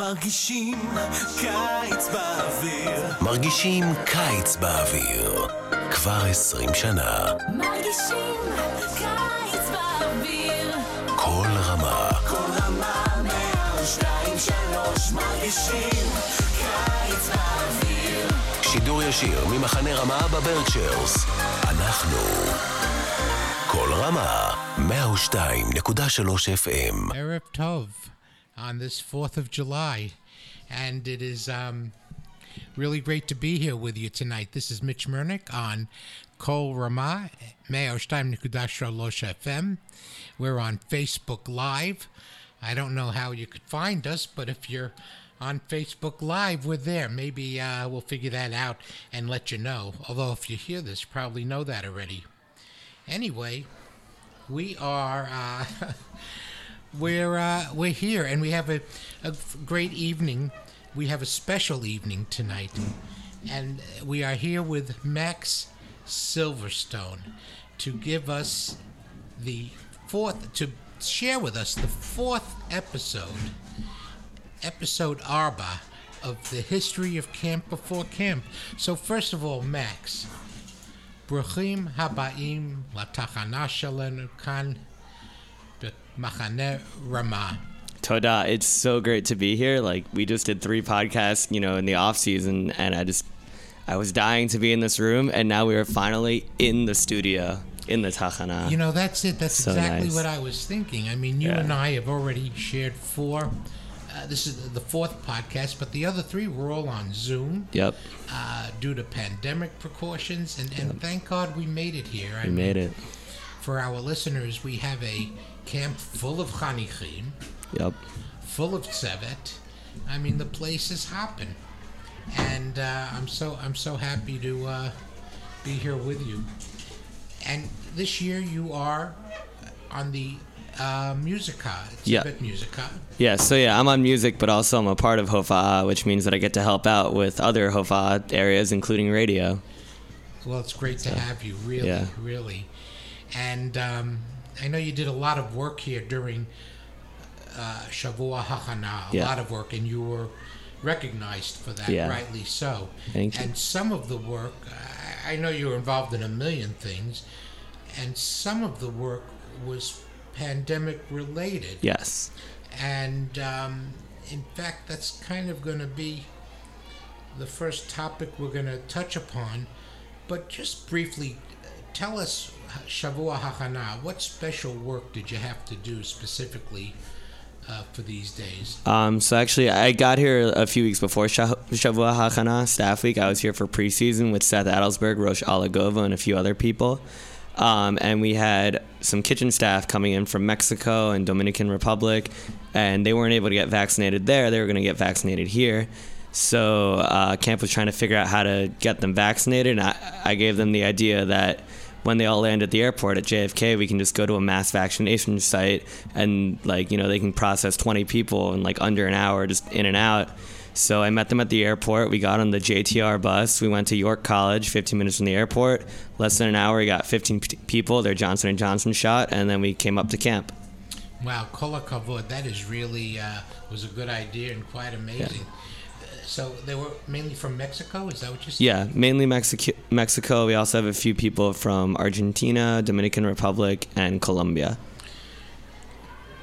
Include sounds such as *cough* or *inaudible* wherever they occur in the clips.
מרגישים קיץ באוויר. מרגישים קיץ באוויר. כבר עשרים שנה. מרגישים קיץ באוויר. כל רמה. כל רמה מהשתיים שלוש מרגישים קיץ באוויר. שידור ישיר ממחנה רמה בברקשיירס. אנחנו. כל רמה. 102.3 FM. Erev Tov on this 4th of July. And it is um, really great to be here with you tonight. This is Mitch Mernick on Kol Ramah, 102.3 FM. We're on Facebook Live. I don't know how you could find us, but if you're on Facebook Live, we're there. Maybe uh, we'll figure that out and let you know. Although, if you hear this, you probably know that already. Anyway, we are uh, *laughs* we're uh, we're here and we have a, a great evening. We have a special evening tonight, and we are here with Max Silverstone to give us the fourth to share with us the fourth episode, episode Arba of the history of Camp Before Camp. So first of all, Max. Bruchim habaim kan Machane Toda, it's so great to be here. Like we just did three podcasts, you know, in the off season, and I just, I was dying to be in this room, and now we are finally in the studio in the Tachana. You know, that's it. That's so exactly nice. what I was thinking. I mean, you yeah. and I have already shared four. Uh, this is the fourth podcast, but the other three were all on Zoom. Yep. Uh, due to pandemic precautions, and, and thank God we made it here. I we mean, made it. For our listeners, we have a camp full of chanichim, Yep. full of tzevet. I mean, the place is hopping, and uh, I'm so I'm so happy to uh, be here with you. And this year, you are on the uh, Musica, Yeah. Musica. Yeah, so yeah, I'm on music, but also I'm a part of Hofa, which means that I get to help out with other Hofa areas, including radio. Well, it's great to have you, really, Yeah. really. And um, I know you did a lot of work here during uh, Shavua Hachana, a Yeah. lot of work, and you were recognized for that, Yeah. rightly so. Thank you. And some of the work, I, know you were involved in a million things, and some of the work was pandemic related. Yes. And um, in fact, that's kind of going to be the first topic we're going to touch upon. But just briefly, tell us, Shavua Hachana, what special work did you have to do specifically uh, for these days? Um, so actually, I got here a few weeks before Sha- Shavua Hachana staff week. I was here for preseason with Seth Adelsberg, Rosh Alagova, and a few other people. Um, and we had some kitchen staff coming in from Mexico and Dominican Republic, and they weren't able to get vaccinated there. They were going to get vaccinated here. So uh, camp was trying to figure out how to get them vaccinated, and I, I gave them the idea that when they all land at the airport at JFK, we can just go to a mass vaccination site and like you know they can process 20 people in like under an hour, just in and out. So I met them at the airport. We got on the JTR bus. We went to York College, 15 minutes from the airport. Less than an hour, we got 15 p- people. Their Johnson and Johnson shot, and then we came up to camp. Wow, Kola Kavod, that is really uh, was a good idea and quite amazing. Uh, So they were mainly from Mexico. Is that what you said? Yeah, mainly Mexico. Mexico. We also have a few people from Argentina, Dominican Republic, and Colombia.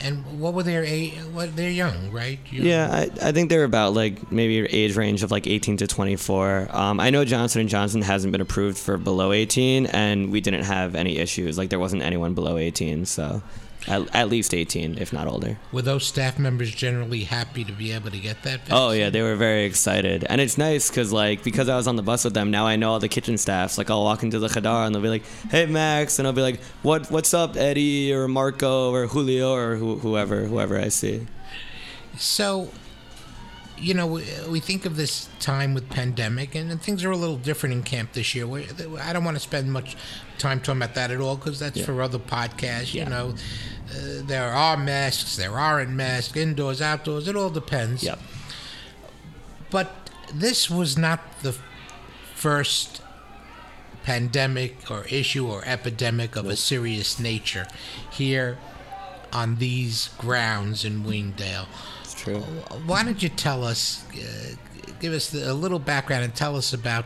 And what were their age? What they're young, right? Young. Yeah, I, I think they're about like maybe age range of like 18 to 24. Um, I know Johnson and Johnson hasn't been approved for below 18, and we didn't have any issues. Like there wasn't anyone below 18, so at, at least 18, if not older. Were those staff members generally happy to be able to get that? Oh yeah, they were very excited, and it's nice because like because I was on the bus with them. Now I know all the kitchen staffs. Like I'll walk into the chadar and they'll be like, "Hey Max," and I'll be like, "What What's up, Eddie or Marco or Julio or who, whoever whoever I see." So, you know, we, we think of this time with pandemic, and things are a little different in camp this year. We, I don't want to spend much time talking about that at all because that's for other podcasts. You know, uh, there are masks, there aren't masks, indoors, outdoors. It all depends. Yep. But this was not the first pandemic or issue or epidemic of a serious nature here on these grounds in Wingdale. true. Why don't you tell us, uh, give us the, a little background and tell us about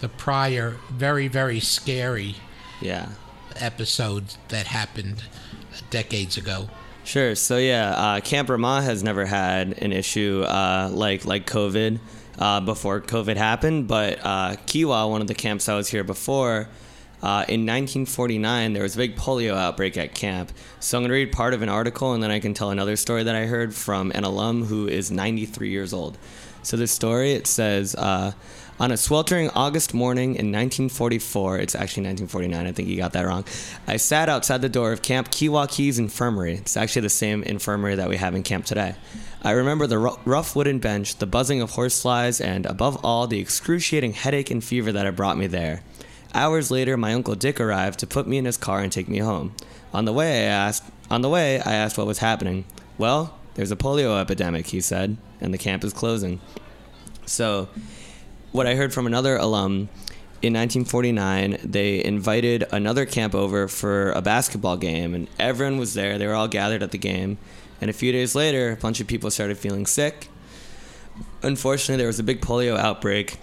the prior very, very scary Yeah. episode that happened decades ago? Sure. So yeah, uh, Camp Ramah has never had an issue uh, like like COVID uh, before COVID happened, but uh, Kiwa, one of the camps I was here before, uh, in 1949 there was a big polio outbreak at camp. So I'm gonna read part of an article and then I can tell another story that I heard from an alum who is 93 years old. So this story it says. Uh, on a sweltering August morning in 1944, it's actually 1949, I think you got that wrong. I sat outside the door of Camp Kewakee's infirmary. It's actually the same infirmary that we have in camp today. I remember the ru- rough wooden bench, the buzzing of horseflies, and above all, the excruciating headache and fever that had brought me there. Hours later, my uncle Dick arrived to put me in his car and take me home. On the way, I asked, on the way, I asked what was happening. Well, there's a polio epidemic, he said, and the camp is closing. So, what I heard from another alum in 1949, they invited another camp over for a basketball game, and everyone was there. They were all gathered at the game. And a few days later, a bunch of people started feeling sick. Unfortunately, there was a big polio outbreak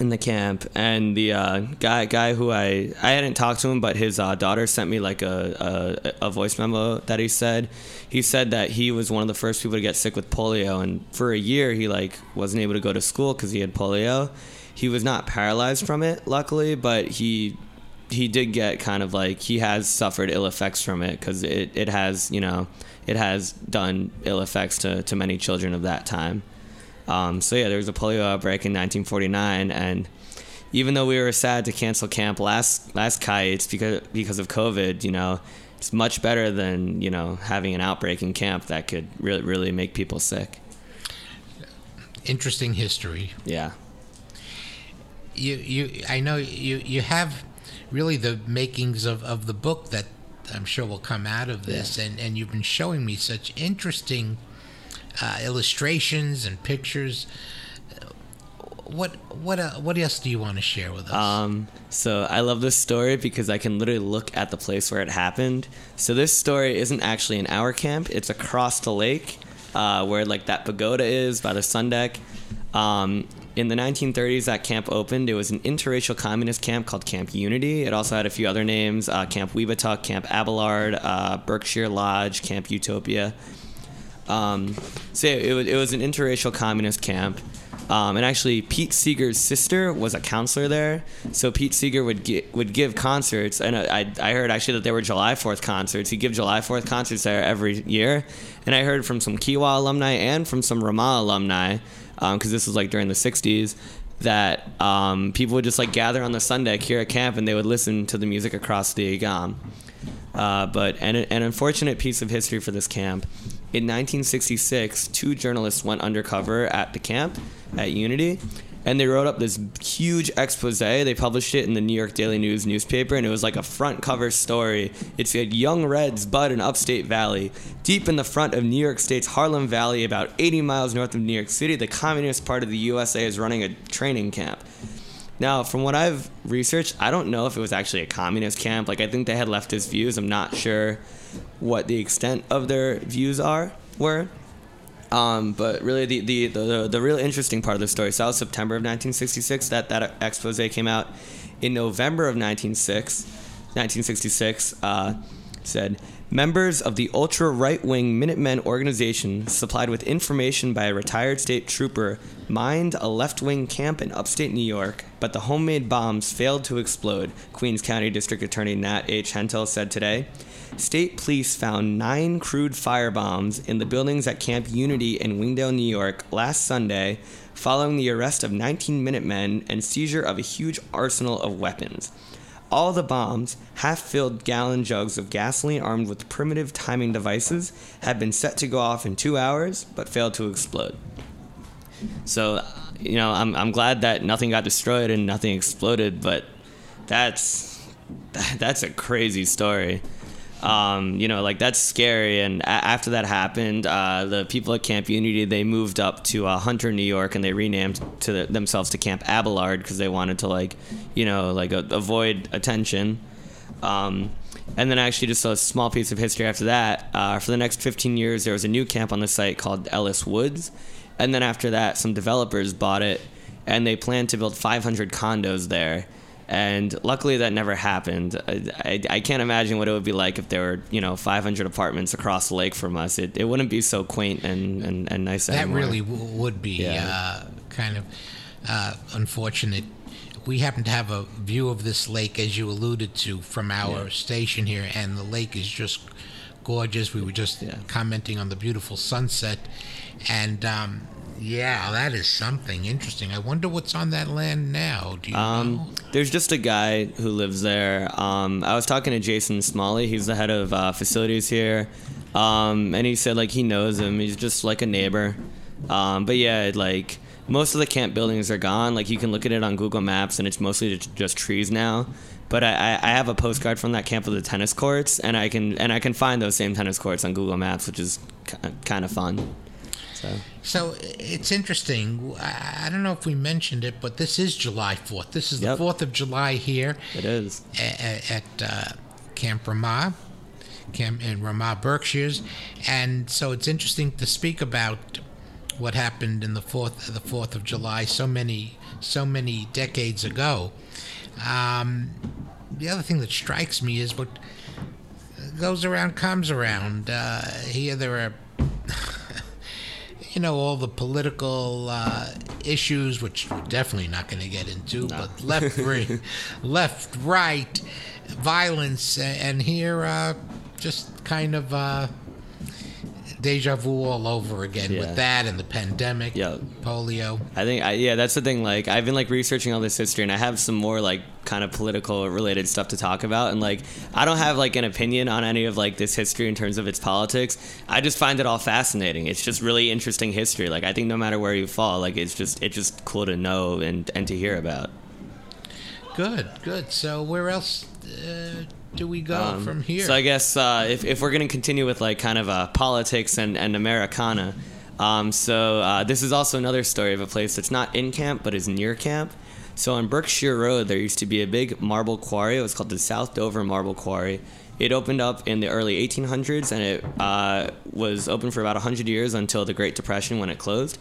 in the camp, and the uh, guy guy who I I hadn't talked to him, but his uh, daughter sent me like a, a a voice memo that he said he said that he was one of the first people to get sick with polio, and for a year he like wasn't able to go to school because he had polio. He was not paralyzed from it, luckily, but he he did get kind of like he has suffered ill effects from it because it, it has you know it has done ill effects to, to many children of that time um, so yeah there was a polio outbreak in 1949 and even though we were sad to cancel camp last last kites because because of covid you know it's much better than you know having an outbreak in camp that could really really make people sick. Interesting history. yeah. You, you, I know you, you have really the makings of, of the book that I'm sure will come out of this, and, and you've been showing me such interesting uh, illustrations and pictures. What what uh, what else do you want to share with us? Um, so I love this story because I can literally look at the place where it happened. So this story isn't actually in our camp; it's across the lake, uh, where like that pagoda is by the sun deck. Um, in the 1930s, that camp opened. It was an interracial communist camp called Camp Unity. It also had a few other names: uh, Camp Webatuck, Camp Abelard, uh, Berkshire Lodge, Camp Utopia. Um, so it was, it was an interracial communist camp. Um, and actually, Pete Seeger's sister was a counselor there. So Pete Seeger would gi- would give concerts, and I, I heard actually that there were July Fourth concerts. He'd give July Fourth concerts there every year, and I heard from some Kiwa alumni and from some Ramah alumni, because this was like during the '60s, that um, people would just like gather on the sun deck here at camp, and they would listen to the music across the Agam. Uh, but an, an unfortunate piece of history for this camp. In 1966, two journalists went undercover at the camp at Unity, and they wrote up this huge expose. They published it in the New York Daily News newspaper, and it was like a front cover story. It said Young Reds bud in Upstate Valley. Deep in the front of New York State's Harlem Valley, about 80 miles north of New York City, the communist part of the USA is running a training camp. Now, from what I've researched, I don't know if it was actually a communist camp. Like, I think they had leftist views. I'm not sure what the extent of their views are were. Um, but really, the, the, the, the real interesting part of the story, so that was September of 1966, that, that expose came out. In November of 1906, 1966, uh, said, Members of the ultra right wing Minutemen organization, supplied with information by a retired state trooper, mined a left wing camp in upstate New York, but the homemade bombs failed to explode, Queens County District Attorney Nat H. Hentel said today. State police found nine crude firebombs in the buildings at Camp Unity in Wingdale, New York last Sunday, following the arrest of 19 Minutemen and seizure of a huge arsenal of weapons. All the bombs, half filled gallon jugs of gasoline armed with primitive timing devices, had been set to go off in two hours but failed to explode. So, you know, I'm, I'm glad that nothing got destroyed and nothing exploded, but that's *laughs* that's a crazy story. Um, you know, like that's scary. And a- after that happened, uh, the people at Camp Unity they moved up to uh, Hunter, New York, and they renamed to the, themselves to Camp Abelard because they wanted to like, you know, like a, avoid attention. Um, and then actually just a small piece of history after that. Uh, for the next 15 years, there was a new camp on the site called Ellis Woods, and then after that, some developers bought it, and they planned to build 500 condos there. And luckily, that never happened. I, I, I can't imagine what it would be like if there were, you know, 500 apartments across the lake from us. It, it wouldn't be so quaint and, and, and nice That anymore. really w- would be Yeah. uh, kind of uh, unfortunate. We happen to have a view of this lake, as you alluded to, from our station here, and the lake is just gorgeous. We were just Yeah. commenting on the beautiful sunset, and um, yeah, that is something interesting. I wonder what's on that land now. Do you know? Um, there's just a guy who lives there. Um, I was talking to Jason Smalley. He's the head of uh, facilities here, um, and he said like he knows him. He's just like a neighbor. Um, but yeah, like most of the camp buildings are gone. Like you can look at it on Google Maps, and it's mostly just- trees now. But I, I I have a postcard from that camp of the tennis courts, and I can and I can find those same tennis courts on Google Maps, which is kind of fun. So So it's interesting. I don't know if we mentioned it, but this is July 4th. This is the Yep. 4th of July here. it is. a- at uh, Camp Ramah, Camp in Ramah, Berkshires, and so it's interesting to speak about what happened in the fourth the Fourth of July so many so many decades ago. Um, the other thing that strikes me is what goes around comes around. Uh, here there are you know all the political uh, issues, which we're definitely not going to get into, but left, *laughs* right, left, right, violence, and here uh, just kind of uh, deja vu all over again Yeah. with that and the pandemic, Yeah. polio. I think I, yeah, that's the thing. Like I've been like researching all this history, and I have some more like kind of political related stuff to talk about. And like I don't have like an opinion on any of like this history in terms of its politics. I just find it all fascinating. It's just really interesting history. Like I think no matter where you fall, like it's just it's just cool to know and and to hear about. Good, good. So where else uh, do we go Um, from here? So I guess uh, if, if we're going to continue with like kind of uh, politics and, and Americana, um, so uh, this is also another story of a place that's not in camp but is near camp. So on Berkshire Road, there used to be a big marble quarry. It was called the South Dover Marble Quarry. It opened up in the early 1800s and it uh, was open for about 100 years until the Great Depression when it closed.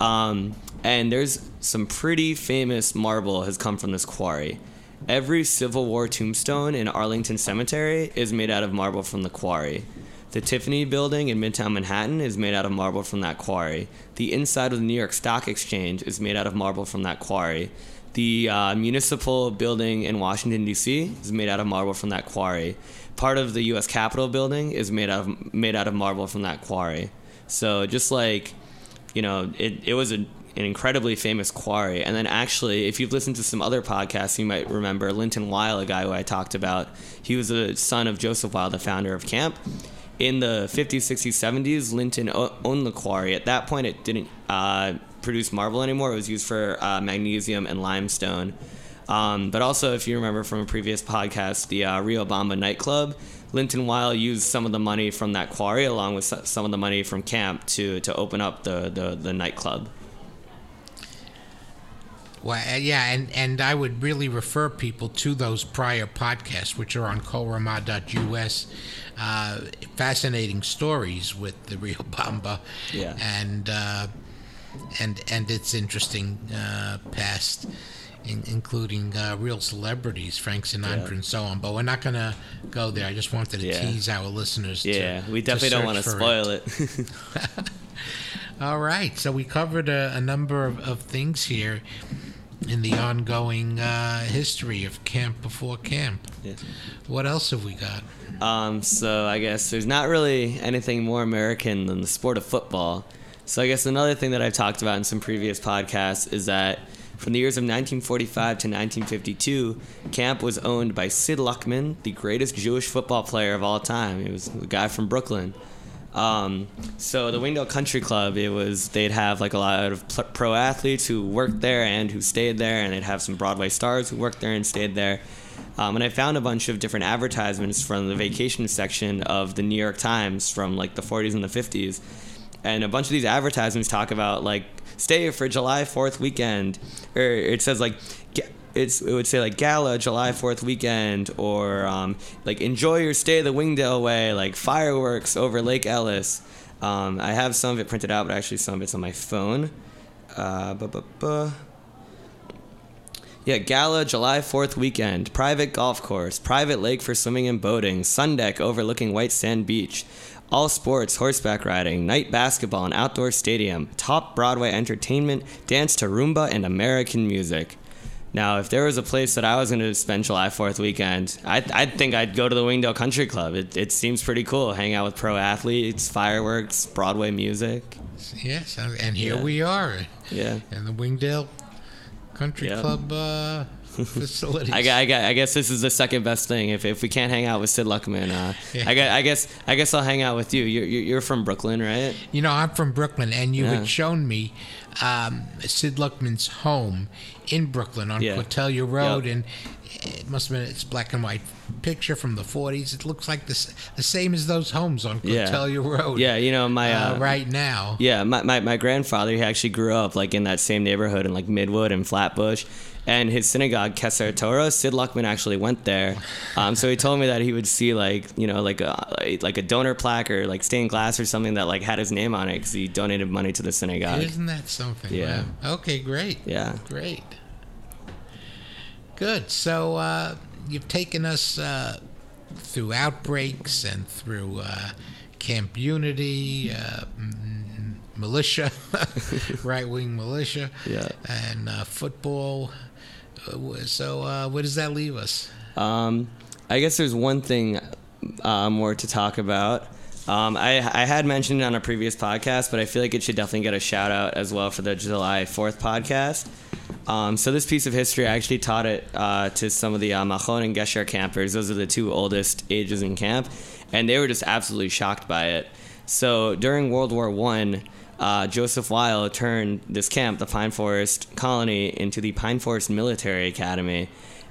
Um, and there's some pretty famous marble has come from this quarry. Every Civil War tombstone in Arlington Cemetery is made out of marble from the quarry. The Tiffany building in Midtown Manhattan is made out of marble from that quarry. The inside of the New York Stock Exchange is made out of marble from that quarry. The uh, municipal building in Washington D.C. is made out of marble from that quarry. Part of the U.S. Capitol building is made out of made out of marble from that quarry. So just like you know, it, it was a, an incredibly famous quarry. And then actually, if you've listened to some other podcasts, you might remember Linton Weil, a guy who I talked about. He was the son of Joseph Weil, the founder of Camp. In the 50s, 60s, 70s, Linton owned the quarry. At that point, it didn't uh, produce marble anymore. It was used for uh, magnesium and limestone. Um, but also, if you remember from a previous podcast, the uh, Rio Bamba nightclub, Linton Weil used some of the money from that quarry along with some of the money from camp to, to open up the, the, the nightclub. Well, uh, yeah, and, and I would really refer people to those prior podcasts, which are on kolrama.us. Uh, fascinating stories with the Rio *laughs* Bamba, Yeah. and uh, and and its interesting uh, past, in, including uh, real celebrities, Frank Sinatra, Yeah. and so on. But we're not going to go there. I just wanted to Yeah. tease our listeners. to- Yeah, we to definitely don't want to spoil it. *laughs* *laughs* all right, so we covered a, a number of, of things here in the ongoing uh, history of Camp Before Camp. Yeah. What else have we got? Um, so I guess there's not really anything more American than the sport of football. So I guess another thing that I've talked about in some previous podcasts is that from the years of 1945 to 1952, Camp was owned by Sid Luckman, the greatest Jewish football player of all time. He was a guy from Brooklyn. Um, so the Wingdale Country Club, it was they'd have like a lot of pro athletes who worked there and who stayed there, and they'd have some Broadway stars who worked there and stayed there. Um, and I found a bunch of different advertisements from the vacation section of the New York Times from like the 40s and the 50s. And a bunch of these advertisements talk about like stay for July 4th weekend, or it says like get it's it would say like gala July Fourth weekend or um, like enjoy your stay the Wingdale way, like fireworks over Lake Ellis. Um, I have some of it printed out, but actually some of it's on my phone. Uh. Yeah, Gala July 4th weekend, private golf course, private lake for swimming and boating, sun deck overlooking White Sand Beach, all sports, horseback riding, night basketball and outdoor stadium, top Broadway entertainment, dance to rumba and American music. Now, if there was a place that I was going to spend July 4th weekend, I, I think I'd go to the Wingdale Country Club. It, it seems pretty cool. Hang out with pro athletes, fireworks, Broadway music. Yes, and here Yeah. we are Yeah. in the Wingdale Country Yep. Club uh, *laughs* facilities. I, I, I guess this is the second best thing. If, if we can't hang out with Sid Luckman, uh, Yeah. I, guess, I guess I guess I'll hang out with you. You're, you're you're from Brooklyn, right? You know, I'm from Brooklyn, and you Yeah. had shown me um, Sid Luckman's home in Brooklyn on Yeah. Cortelyou Road, Yep. and it must have been it's black and white picture from the 40s. It looks like this the same as those homes on Yeah. Cortelyou Road. Yeah, you know my uh, uh, right now. Yeah, my, my, my grandfather he actually grew up like in that same neighborhood in like Midwood and Flatbush, and his synagogue Keser Torah, Sid Luckman actually went there. Um, so he told me that he would see like you know like a like a donor plaque or like stained glass or something that like had his name on it because he donated money to the synagogue. Isn't that something? Yeah. Wow. Okay, great. Yeah. Great. Good. So uh, you've taken us uh, through outbreaks and through uh, Camp Unity, uh, mm, militia, *laughs* right wing militia, Yeah. and uh, football. Uh, So uh, where does that leave us? Um, I guess there's one thing uh, more to talk about. Um, I, I had mentioned it on a previous podcast, but I feel like it should definitely get a shout out as well for the July 4th podcast. Um, so this piece of history, I actually taught it uh, to some of the uh, and Gesher campers. Those are the two oldest ages in camp, and they were just absolutely shocked by it. So during World War One, uh, Joseph Weil turned this camp, the Pine Forest Colony, into the Pine Forest Military Academy,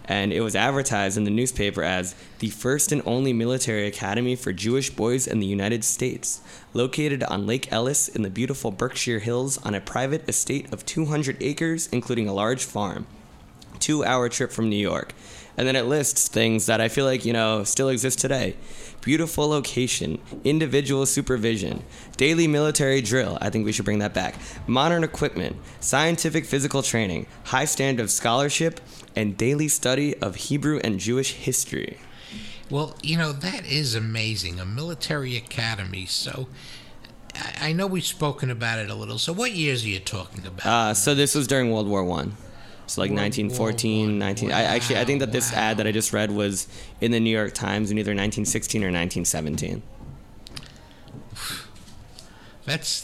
and it was advertised in the newspaper as the first and only military academy for Jewish boys in the United States, located on Lake Ellis in the beautiful Berkshire Hills on a private estate of 200 acres, including a large farm. Two hour trip from New York. And then it lists things that I feel like, you know, still exist today. Beautiful location, individual supervision, daily military drill. I think we should bring that back. Modern equipment, scientific physical training, high standard of scholarship, and daily study of Hebrew and Jewish history. Well, you know, that is amazing. A military academy. So I, I know we've spoken about it a little. So what years are you talking about? Uh, so this was during World War One. So like World 1914, One. 19. I actually I think that this Wow, ad that I just read was in the New York Times in either 1916 or 1917. That's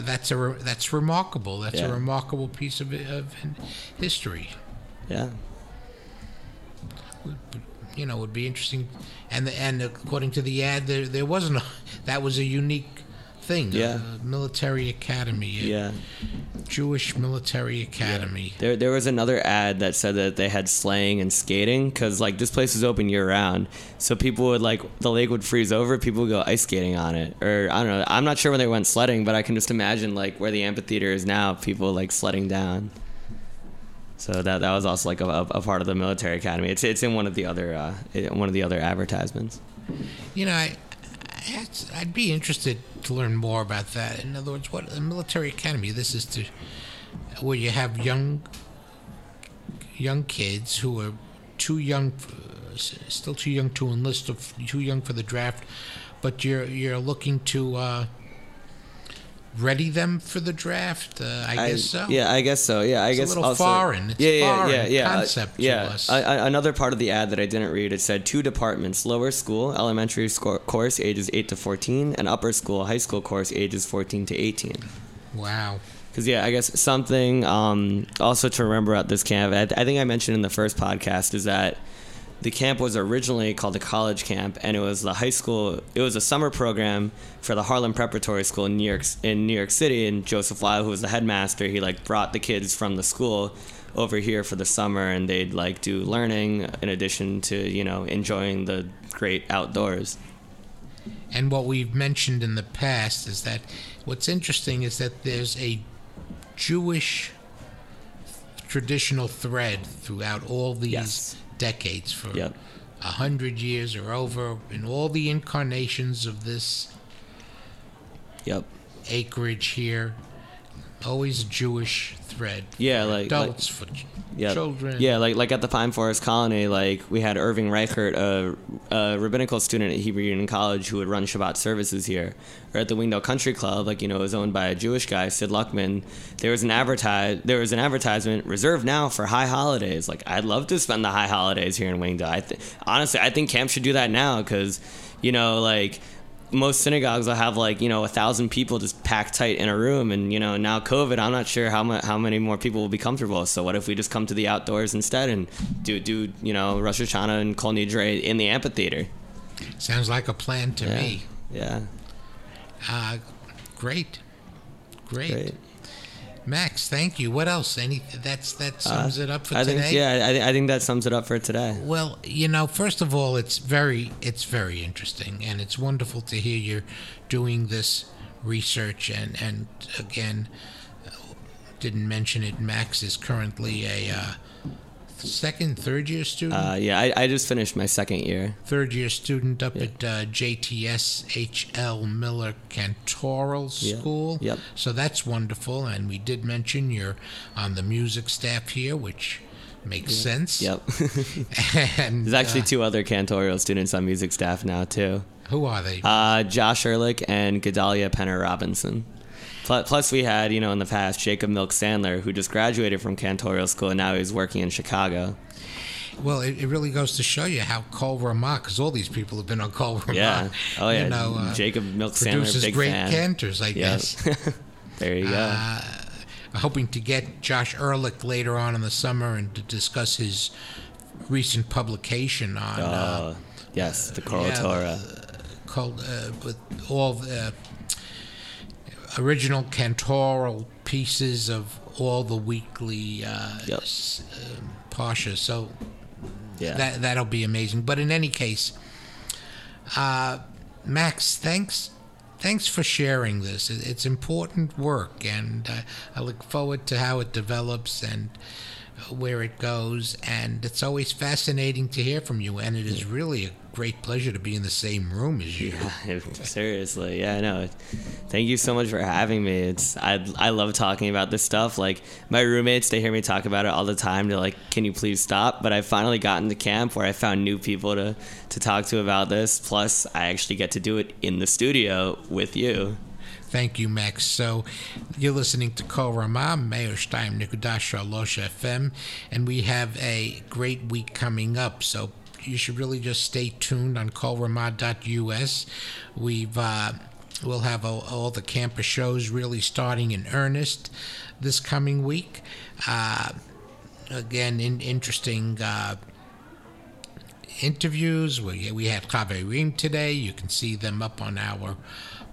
that's a that's remarkable. That's a remarkable piece of, of history. Yeah. You know, would be interesting. And the, and according to the ad, there there wasn't a, that was a unique thing. Yeah. military academy. Yeah. Jewish military academy. There, there was another ad that said that they had sleighing and skating because like this place is open year round, so people would like the lake would freeze over, people would go ice skating on it, or I don't know. I'm not sure when they went sledding, but I can just imagine like where the amphitheater is now, people like sledding down. So that that was also like a, a, part of the military academy. It's it's in one of the other uh, one of the other advertisements. You know, I I'd be interested to learn more about that. In other words, what a military academy? This is to where you have young young kids who are too young, still too young to enlist, too young for the draft, but you're you're looking to uh, ready them for the draft. Uh, I, guess so. Yeah, I guess so. Yeah, I It's a guess little also, foreign. It's yeah, yeah, foreign yeah, yeah. uh, concept to yeah. us. I, I, another part of the ad that I didn't read it said two departments: lower school, elementary sco- course ages eight to fourteen, and upper school, high school course ages fourteen to eighteen. Wow. Because yeah, I guess something um, also to remember at this camp. I, I think I mentioned in the first podcast is that the camp was originally called a college camp, and it was the high school. It was a summer program for the Harlem Preparatory School in New York in New York City. And Joseph Weil, who was the headmaster, he like brought the kids from the school over here for the summer, and they'd like do learning in addition to you know enjoying the great outdoors. And what we've mentioned in the past is that what's interesting is that there's a Jewish traditional thread throughout all these Yes. decades for Yep. a hundred years or over in all the incarnations of this Yep. acreage here. Always Jewish thread. Yeah, for like- like- adults for ch- Yep. children. Yeah, like like at the Pine Forest Colony, like we had Irving Reichert, a, a rabbinical student at Hebrew Union College who would run Shabbat services here. Or at the Wingdale Country Club, like you know, it was owned by a Jewish guy, Sid Luckman. There was an advertise there was an advertisement reserved now for high holidays. Like I'd love to spend the high holidays here in Wingdale. I th- honestly, I think camp should do that now because, you know, like most synagogues will have like you know a thousand people just packed tight in a room. And you know now covid i'm not sure how much how many more people will be comfortable. So what if we just come to the outdoors instead and do do you know rosh hashanah and kol nidre in the amphitheater? Sounds like a plan to yeah. me. yeah. Uh, great. great, great Max. Thank you. What else? Any that's that sums it up for Uh, i today. think yeah I, I think that sums it up for today Well, you know, first of all, it's very it's very interesting, and it's wonderful to hear you're doing this research. And and again, uh, didn't mention it. Max is currently a uh, second, third year student. uh, yeah I, I just finished my second year third year student up at uh, JTS HL Miller Cantorial Yeah. School. Yep. So that's wonderful. And we did mention you're on the music staff here, which makes sense. yep *laughs* *laughs* and there's actually uh, two other cantorial students on music staff now too who are they? Uh, Josh Ehrlich and Gedalia Penner Robinson. Pl- Plus, we had, you know, in the past, Jacob Milk Sandler, who just graduated from cantorial school and now he's working in Chicago. Well, it, it really goes to show you how Kol Ramah, because all these people have been on Kol Ramah. Yeah. Oh, yeah. You know, uh, Jacob Milk Sandler, produces big great fan. cantors, I guess. *laughs* there you go. Uh, hoping to get Josh Ehrlich later on in the summer and to discuss his recent publication on uh, oh, yes, the Coral yeah, Torah. called uh, with all the original cantorial pieces of all the weekly uh, Yep. s- um, pashas. So Yeah. that that'll be amazing. But in any case, uh, Max, thanks. Thanks for sharing this. It's important work, and uh, I look forward to how it develops and uh, where it goes. And it's always fascinating to hear from you. And it is really a great pleasure to be in the same room as you. *laughs* Seriously, yeah, I know. Thank you so much for having me. It's I I love talking about this stuff. Like my roommates, they hear me talk about it all the time. They're like, "Can you please stop?" But I finally got into camp where I found new people to to talk to about this. Plus, I actually get to do it in the studio with you. Thank you, Max. So, you're listening to Kol Ramah, Mayor Stein, Nikudash Losh FM, and we have a great week coming up. So, you should really just stay tuned on kolramah.us. We've uh, we'll have all, all the campus shows really starting in earnest this coming week. Uh, again, in, interesting. Uh, interviews. We, we had Chaverim today. You can see them up on our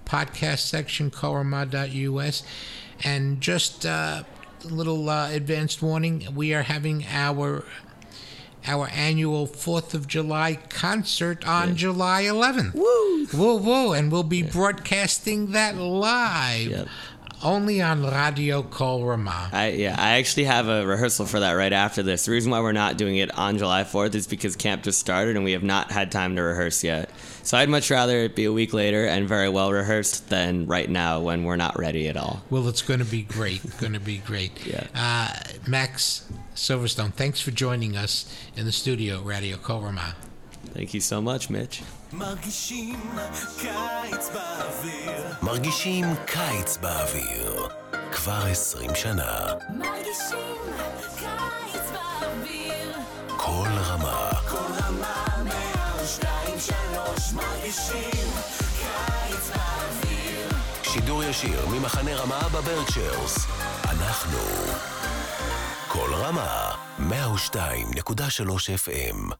podcast section, korama.us. And just uh, a little uh, advanced warning, we are having our our annual 4th of July concert on July 11th. Woo! Woo, woo. And we'll be broadcasting that live Yep. Only on Radio Kol Ramah. I yeah, I actually have a rehearsal for that right after this. The reason why we're not doing it on July 4th is because camp just started and we have not had time to rehearse yet. So I'd much rather it be a week later and very well rehearsed than right now when we're not ready at all. Well, it's going to be great. going to be great. *laughs* Yeah. Uh, Max Silverstone, thanks for joining us in the studio, Radio Kol Ramah. Thank you so much, Mitch. מרגישים קיץ באוויר מרגישים קיץ באוויר. כבר 20 שנה. מרגישים קיץ באוויר. כל רמה. כל רמה מאה ושתיים שלוש מרגישים קיץ באוויר שידור ישיר ממחנה רמה בברקשיירס. אנחנו. כל רמה. 102.3 FM.